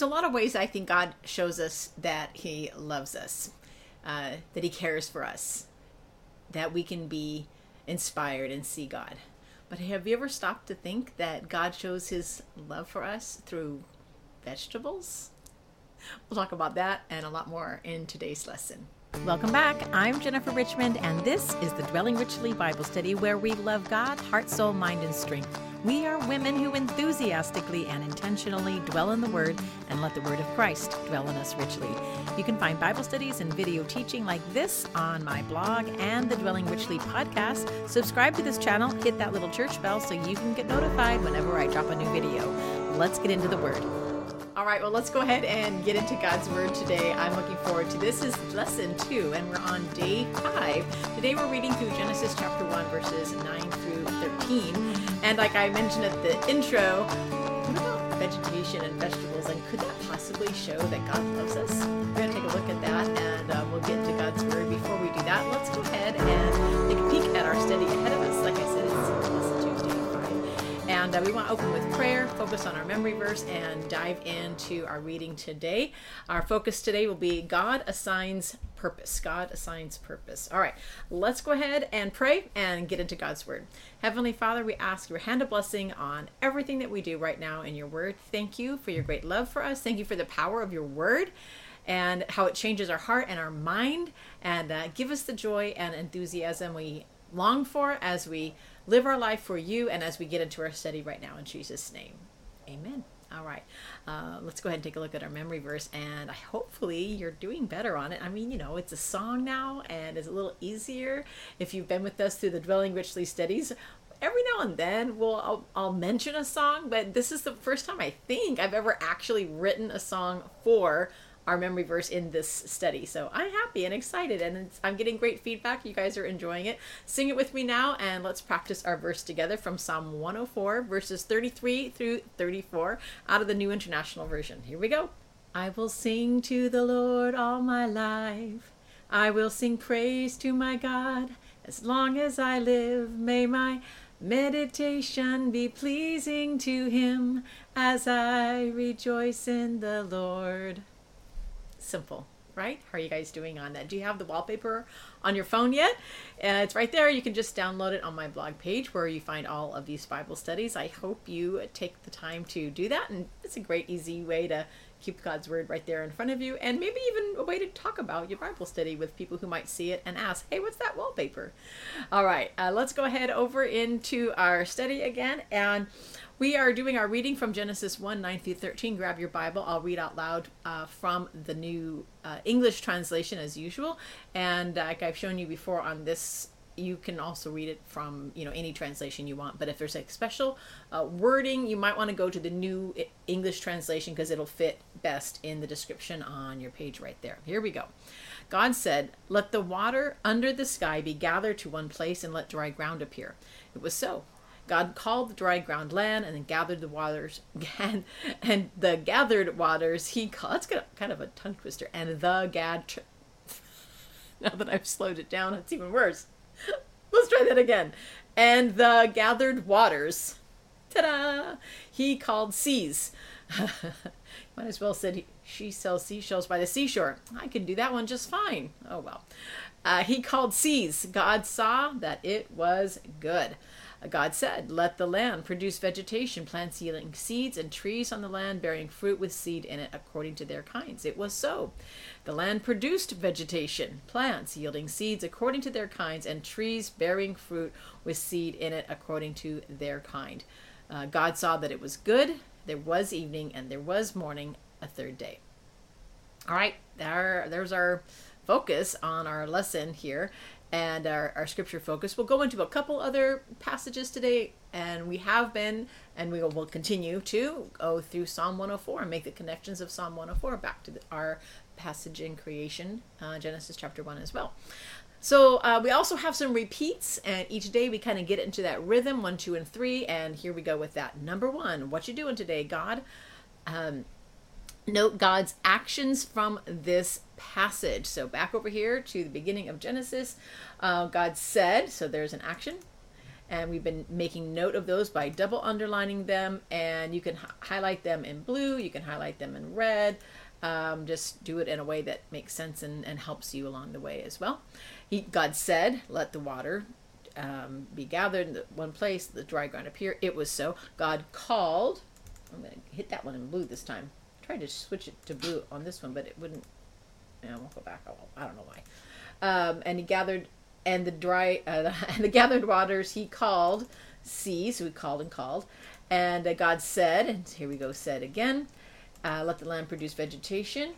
there's a lot of ways I think God shows us that He loves us, uh, that He cares for us, that we can be inspired and see God. But have you ever stopped to think that God shows His love for us through vegetables? We'll talk about that and a lot more in today's lesson. Welcome back. I'm Jennifer Richmond, and this is the Dwelling Richly Bible Study where we love God, heart, soul, mind, and strength. We are women who enthusiastically and intentionally dwell in the Word and let the Word of Christ dwell in us richly. You can find Bible studies and video teaching like this on my blog and the Dwelling Richly podcast. Subscribe to this channel, hit that little church bell so you can get notified whenever I drop a new video. Let's get into the Word. All right, well, let's go ahead and get into God's Word today. I'm looking forward to this. is lesson two, and we're on day five. Today we're reading through Genesis chapter one, verses 9 through 13. And like I mentioned at the intro, what about vegetation and vegetables? And could that possibly show that God loves us? We're going to take a look at that, and uh, we'll get to God's Word. Before we do that, let's go ahead and take a peek at our study ahead and uh, we want to open with prayer, focus on our memory verse, and dive into our reading today. Our focus today will be God assigns purpose. God assigns purpose. All right, let's go ahead and pray and get into God's word. Heavenly Father, we ask your hand of blessing on everything that we do right now in your word. Thank you for your great love for us. Thank you for the power of your word and how it changes our heart and our mind. And uh, give us the joy and enthusiasm we long for as we live our life for you and as we get into our study right now in Jesus' name. Amen. All right, uh, let's go ahead and take a look at our memory verse, and hopefully you're doing better on it. I mean, you know, it's a song now, and it's a little easier if you've been with us through the Dwelling Richly studies. Every now and then, we'll I'll, I'll mention a song, but this is the first time I think I've ever actually written a song for our memory verse in this study. So I'm happy and excited, and I'm getting great feedback. You guys are enjoying it. Sing it with me now, and let's practice our verse together from Psalm 104, verses 33 through 34, out of the New International Version. Here we go. I will sing to the Lord all my life. I will sing praise to my God as long as I live. May my meditation be pleasing to him as I rejoice in the Lord simple right? How are you guys doing on that? Do you have the wallpaper on your phone yet? Uh, it's right there. You can just download it on my blog page where you find all of these Bible studies. I hope you take the time to do that. And it's a great, easy way to keep God's Word right there in front of you. And maybe even a way to talk about your Bible study with people who might see it and ask, hey, what's that wallpaper? All right, uh, let's go ahead over into our study again. And we are doing our reading from Genesis 1 9 through 13. Grab your Bible. I'll read out loud uh, from the new uh, English translation as usual. And uh, like I've shown you before on this, you can also read it from you know any translation you want. But if there's a special uh, wording, you might want to go to the new English translation because it'll fit best in the description on your page right there. Here we go. God said, Let the water under the sky be gathered to one place and let dry ground appear. It was so. God called the dry ground land and then gathered the waters and and the gathered waters he called that's kind of a tongue twister. And the gad now that I've slowed it down it's even worse. Let's try that again. And the gathered waters ta-da he called seas. Might as well said he, she sells seashells by the seashore. I can do that one just fine. Oh well. Uh, he called seas. God saw that it was good God said, Let the land produce vegetation, plants yielding seeds, and trees on the land bearing fruit with seed in it according to their kinds. It was so. The land produced vegetation, plants yielding seeds according to their kinds, and trees bearing fruit with seed in it according to their kind. Uh, God saw that it was good. There was evening, and there was morning, a third day. All right, there, there's our focus on our lesson here and our, our scripture focus. We'll go into a couple other passages today, and we have been, and we will continue to go through Psalm 104 and make the connections of Psalm 104 back to the, our passage in creation, uh, Genesis chapter 1 as well. So uh, we also have some repeats, and each day we kind of get into that rhythm one, two, and three. And here we go with that. Number one, what you doing today, God? Um, note God's actions from this passage. So back over here to the beginning of Genesis, uh, God said, so there's an action. and we've been making note of those by double underlining them. And you can h- highlight them in blue you can highlight them in red. Um, just do it in a way that makes sense and, and helps you along the way as well. He, god said let the water um, be gathered in one place the dry ground appear. It was so. God called i'm going to hit that one in blue this time. I tried to switch it to blue on this one but it wouldn't yeah, we'll go back. I don't know why. Um, and he gathered, and the dry, uh, and the gathered waters he called sea. So he called and called, and uh, God said, and here we go, said again, uh, let the land produce vegetation.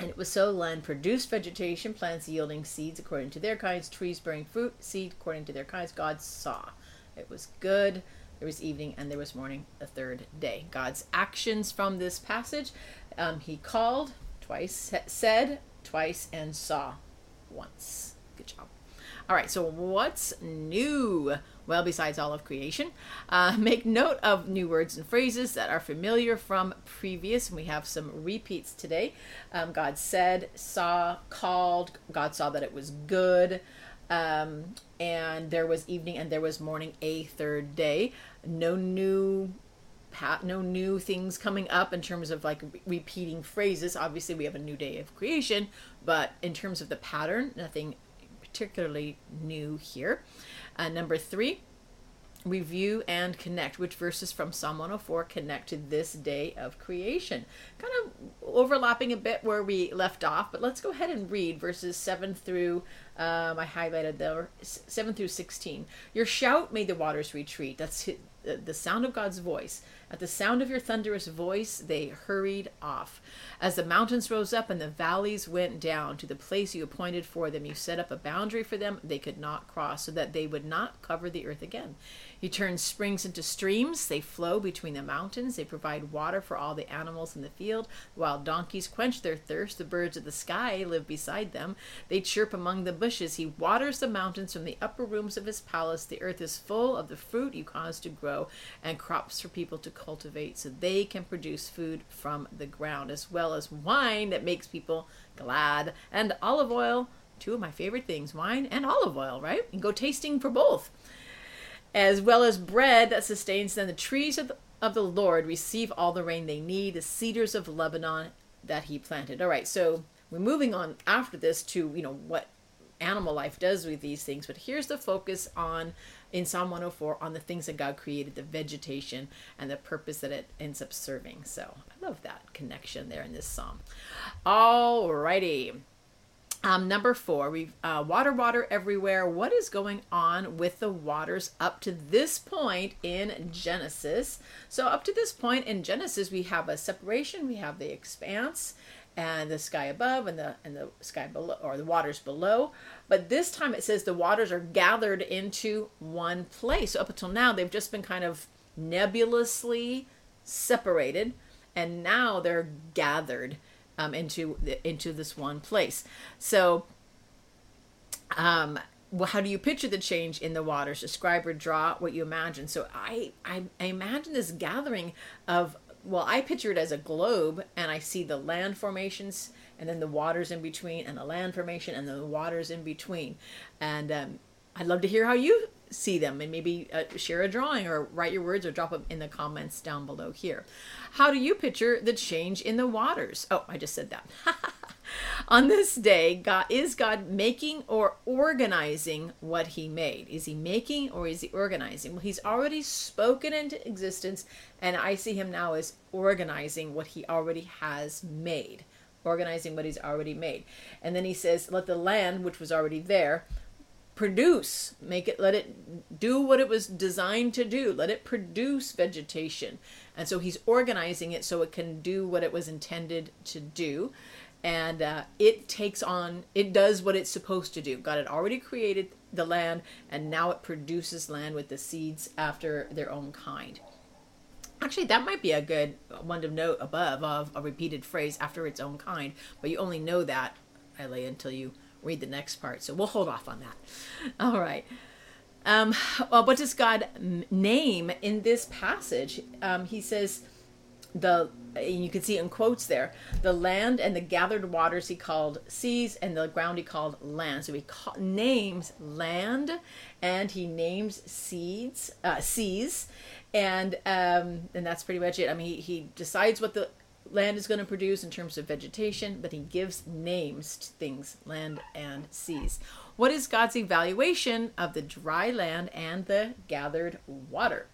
And it was so. Land produced vegetation, plants yielding seeds according to their kinds, trees bearing fruit, seed according to their kinds. God saw. It was good. There was evening and there was morning, the third day. God's actions from this passage. Um, he called, twice, said twice, and saw once. Good job. All right, so what's new? Well, besides all of creation, uh, make note of new words and phrases that are familiar from previous. And We have some repeats today. Um, God said, saw, called. God saw that it was good. Um, and there was evening and there was morning, a third day. No new no new things coming up in terms of like re- repeating phrases. Obviously, we have a new day of creation, but in terms of the pattern, nothing particularly new here. Uh, number three, review and connect. Which verses from Psalm 104 connect to this day of creation? Kind of overlapping a bit where we left off, but let's go ahead and read verses 7 through, um, I highlighted there, 7 through 16. Your shout made the waters retreat. That's the sound of God's voice. At the sound of your thunderous voice, they hurried off. As the mountains rose up and the valleys went down to the place you appointed for them, you set up a boundary for them they could not cross, so that they would not cover the earth again. You turns springs into streams. They flow between the mountains. They provide water for all the animals in the field. Wild donkeys quench their thirst. The birds of the sky live beside them. They chirp among the bushes. He waters the mountains from the upper rooms of his palace. The earth is full of the fruit you cause to grow and crops for people to cultivate so they can produce food from the ground, as well as wine that makes people glad and olive oil. Two of my favorite things wine and olive oil, right? And go tasting for both as well as bread that sustains them. The trees of the, of the Lord receive all the rain they need, the cedars of Lebanon that he planted. All right, so we're moving on after this to, you know, what animal life does with these things, but here's the focus on in Psalm 104 on the things that God created, the vegetation and the purpose that it ends up serving. So I love that connection there in this psalm. All righty. Um, number four, we uh, water, water everywhere. What is going on with the waters up to this point in Genesis? So, up to this point in Genesis, we have a separation. We have the expanse and the sky above and the and the sky below or the waters below. But this time it says the waters are gathered into one place. So up until now, they've just been kind of nebulously separated, and now they're gathered um, into into this one place. So, um, well, how do you picture the change in the waters? Describe or draw what you imagine. So I, I, I imagine this gathering of well, I picture it as a globe, and I see the land formations, and then the waters in between, and the land formation, and then the waters in between. And um, I'd love to hear how you see them and maybe uh, share a drawing or write your words or drop them in the comments down below here. How do you picture the change in the waters? Oh, I just said that. On this day, God is God making or organizing what he made? Is he making or is he organizing? Well, he's already spoken into existence and I see him now as organizing what he already has made. Organizing what he's already made. And then he says, Let the land, which was already there, produce make it let it do what it was designed to do let it produce vegetation. And so he's organizing it so it can do what it was intended to do. And uh, it takes on it does what it's supposed to do. God had already created the land and now it produces land with the seeds after their own kind. Actually that might be a good one to note above of a repeated phrase after its own kind. But you only know that i lay until you read the next part. So we'll hold off on that. All right. Um, well, what does God name in this passage? Um, he says, the you can see in quotes there the land and the gathered waters he called seas and the ground he called land so he ca- names land and he names seeds uh, seas and um, and that's pretty much it i mean he, he decides what the land is going to produce in terms of vegetation but he gives names to things land and seas what is god's evaluation of the dry land and the gathered water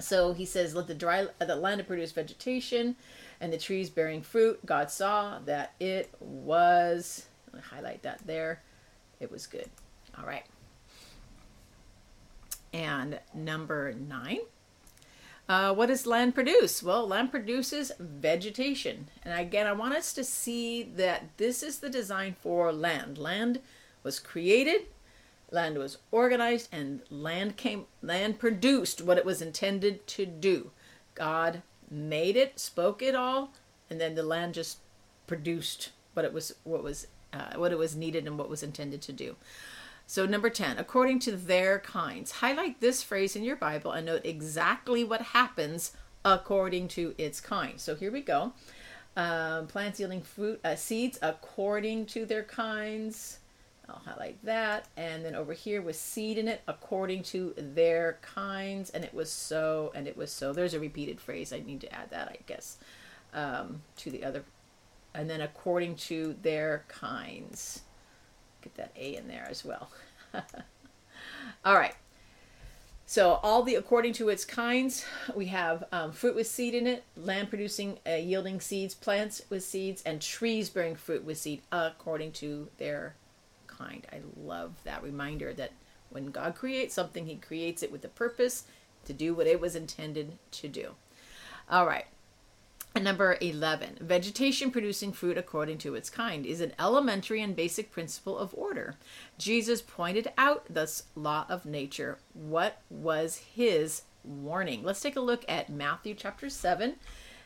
so he says, "Let the dry the land produce vegetation, and the trees bearing fruit." God saw that it was. Highlight that there. It was good. All right. And number nine. Uh, what does land produce? Well, land produces vegetation. And again, I want us to see that this is the design for land. Land was created land was organized and land came land produced what it was intended to do god made it spoke it all and then the land just produced what it was what was uh, what it was needed and what was intended to do so number 10 according to their kinds highlight this phrase in your bible and note exactly what happens according to its kind so here we go um, plants yielding fruit uh, seeds according to their kinds I'll highlight that. And then over here with seed in it according to their kinds. And it was so, and it was so. There's a repeated phrase. I need to add that, I guess, um, to the other. And then according to their kinds. Get that A in there as well. all right. So all the according to its kinds, we have um, fruit with seed in it, land producing, uh, yielding seeds, plants with seeds, and trees bearing fruit with seed according to their kind. I love that reminder that when God creates something, He creates it with a purpose to do what it was intended to do. All right. And number 11, vegetation producing fruit according to its kind is an elementary and basic principle of order. Jesus pointed out this law of nature. What was his warning? Let's take a look at Matthew chapter 7.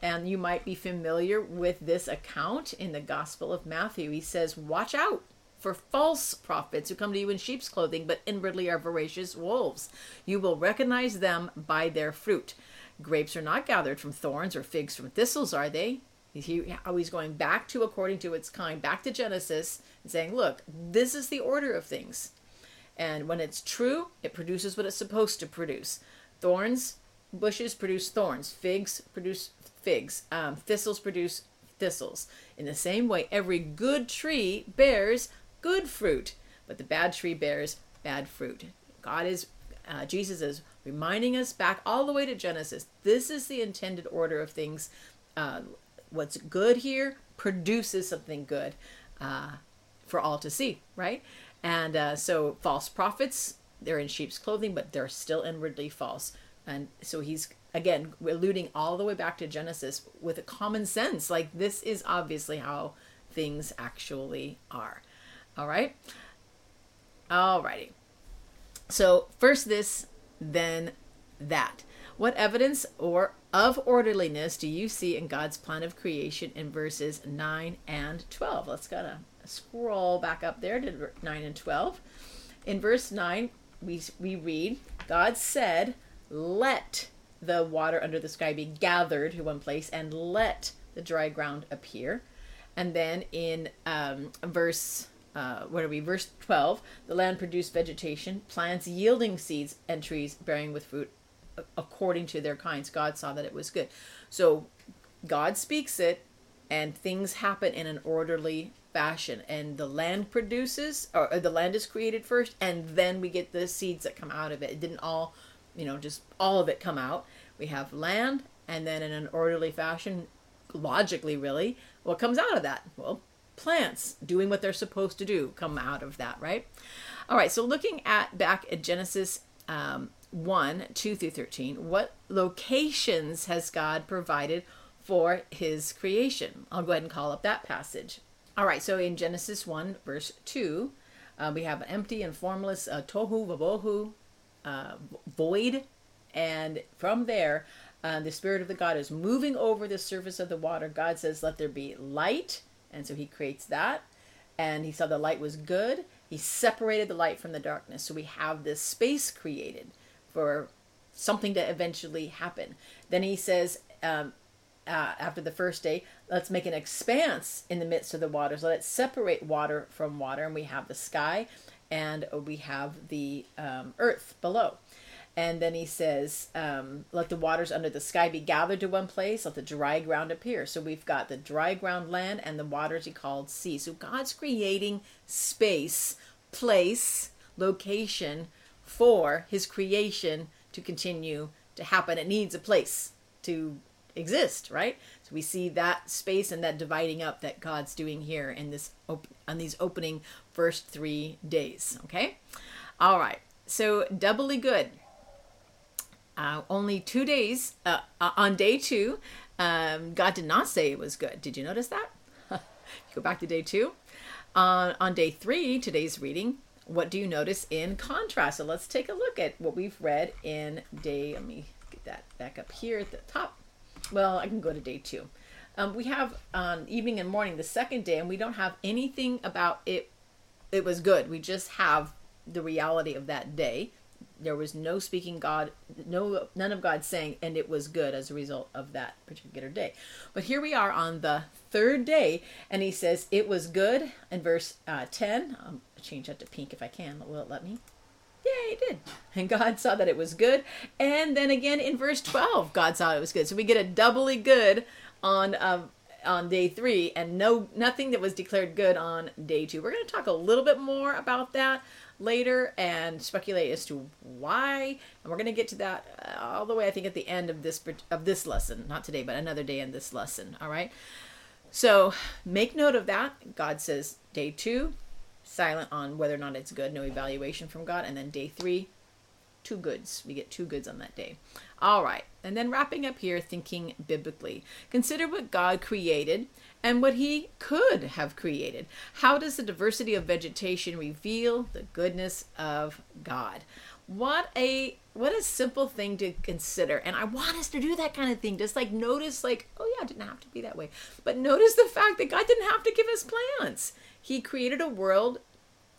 And you might be familiar with this account in the Gospel of Matthew. He says, Watch out for false prophets who come to you in sheep's clothing, but inwardly are voracious wolves. You will recognize them by their fruit. Grapes are not gathered from thorns, or figs from thistles, are they? He, he's going back to according to its kind, back to Genesis, and saying, look, this is the order of things. And when it's true, it produces what it's supposed to produce. Thorns, bushes produce thorns. Figs produce figs. Um, thistles produce thistles. In the same way, every good tree bears good fruit, but the bad tree bears bad fruit. God is, uh, Jesus is reminding us back all the way to Genesis. This is the intended order of things. Uh, what's good here produces something good uh, for all to see, right? And uh, so false prophets, they're in sheep's clothing, but they're still inwardly false. And so he's again alluding all the way back to Genesis with a common sense. Like this is obviously how things actually are. All right. All righty. So first this, then that. What evidence or of orderliness do you see in God's plan of creation in verses 9 and 12? Let's kind of scroll back up there to 9 and 12. In verse 9, we, we read, God said, Let the water under the sky be gathered to one place, and let the dry ground appear. And then in um, verse uh, what are we? Verse 12 the land produced vegetation, plants yielding seeds, and trees bearing with fruit according to their kinds. God saw that it was good. So God speaks it, and things happen in an orderly fashion. And the land produces, or the land is created first, and then we get the seeds that come out of it. It didn't all, you know, just all of it come out. We have land, and then in an orderly fashion, logically, really, what comes out of that? Well, plants doing what they're supposed to do come out of that, right? All right, so looking at back at Genesis um, 1 2 through 13, what locations has God provided for his creation? I'll go ahead and call up that passage. All right, so in Genesis 1, verse 2, uh, we have empty and formless uh, tohu vabohu, uh, void, and from there, uh, the Spirit of the God is moving over the surface of the water. God says, Let there be light, and so he creates that. And he saw the light was good. He separated the light from the darkness. So we have this space created for something to eventually happen. Then he says, um, uh, after the first day, let's make an expanse in the midst of the waters. Let it separate water from water, and we have the sky, and we have the um, earth below. And then he says, um, let the waters under the sky be gathered to one place, let the dry ground appear. So we've got the dry ground land and the waters he called sea. So God's creating space, place, location for his creation to continue to happen. It needs a place to exist, right? So we see that space and that dividing up that God's doing here in this op- on these opening first 3 days, okay? All right. So doubly good uh, only two days uh, uh, on day two um, god did not say it was good. Did you notice that? Go back to day two. Uh, on day three today's reading what do you notice in contrast? So let's take a look at what we've read in day let me get that back up here at the top. Well i can go to day two. Um, we have on evening and morning the second day and we don't have anything about it it was good. We just have the reality of that day there was no speaking God, no none of God saying, and it was good as a result of that particular day. But here we are on the third day, and he says it was good in verse uh, ten. I'll change that to pink if I can. Will it let me? Yay, it did. And God saw that it was good. And then again in verse 12, God saw it was good. So we get a doubly good on um, on day three and no nothing that was declared good on day two. We're going to talk a little bit more about that later and speculate as to why. And we're going to get to that uh, all the way, I think, at the end of this of this lesson. Not today, but another day in this lesson. All right. So make note of that. God says day two, silent on whether or not it's good, no evaluation from God, and then day three, two goods. We get two goods on that day. All right. And then wrapping up here, thinking biblically. Consider what God created and what he could have created. How does the diversity of vegetation reveal the goodness of God? What a what a simple thing to consider. And I want us to do that kind of thing. Just like notice like, oh yeah, it didn't have to be that way. But notice the fact that God didn't have to give us plants. He created a world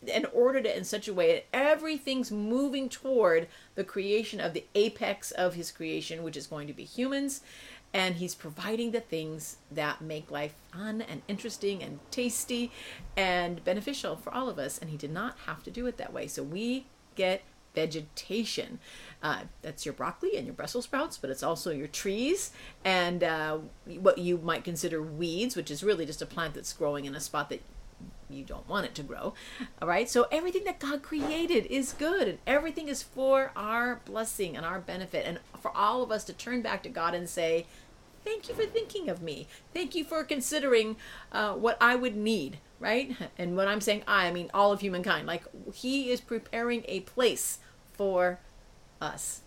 and ordered it in such a way that everything's moving toward the creation of the apex of his creation, which is going to be humans. And he's providing the things that make life fun and interesting and tasty and beneficial for all of us. And he did not have to do it that way. So we get vegetation. Uh, that's your broccoli and your brussels sprouts but it's also your trees and uh, what you might consider weeds which is really just a plant that's growing in a spot that you don't want it to grow. All right. So everything that God created is good and everything is for our blessing and our benefit and for all of us to turn back to God and say, Thank you for thinking of me. Thank you for considering uh, what I would need, right? And when I'm saying I, I mean all of humankind. Like He is preparing a place for us.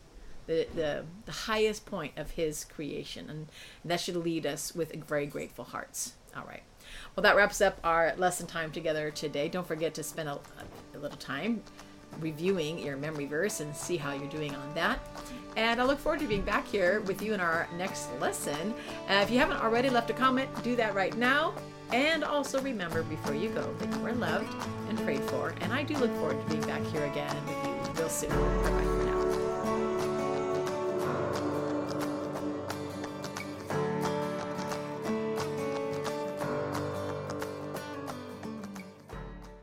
The, the, the highest point of his creation and that should lead us with very grateful hearts all right well, that wraps up our lesson time together today. Don't forget to spend a, a little time reviewing your memory verse and see how you're doing on that. And I look forward to being back here with you in our next lesson. Uh, if you haven't already left a comment, do that right now. And also remember before you go that you are loved and prayed for. And I do look forward to being back here again with you real soon. Bye bye for now.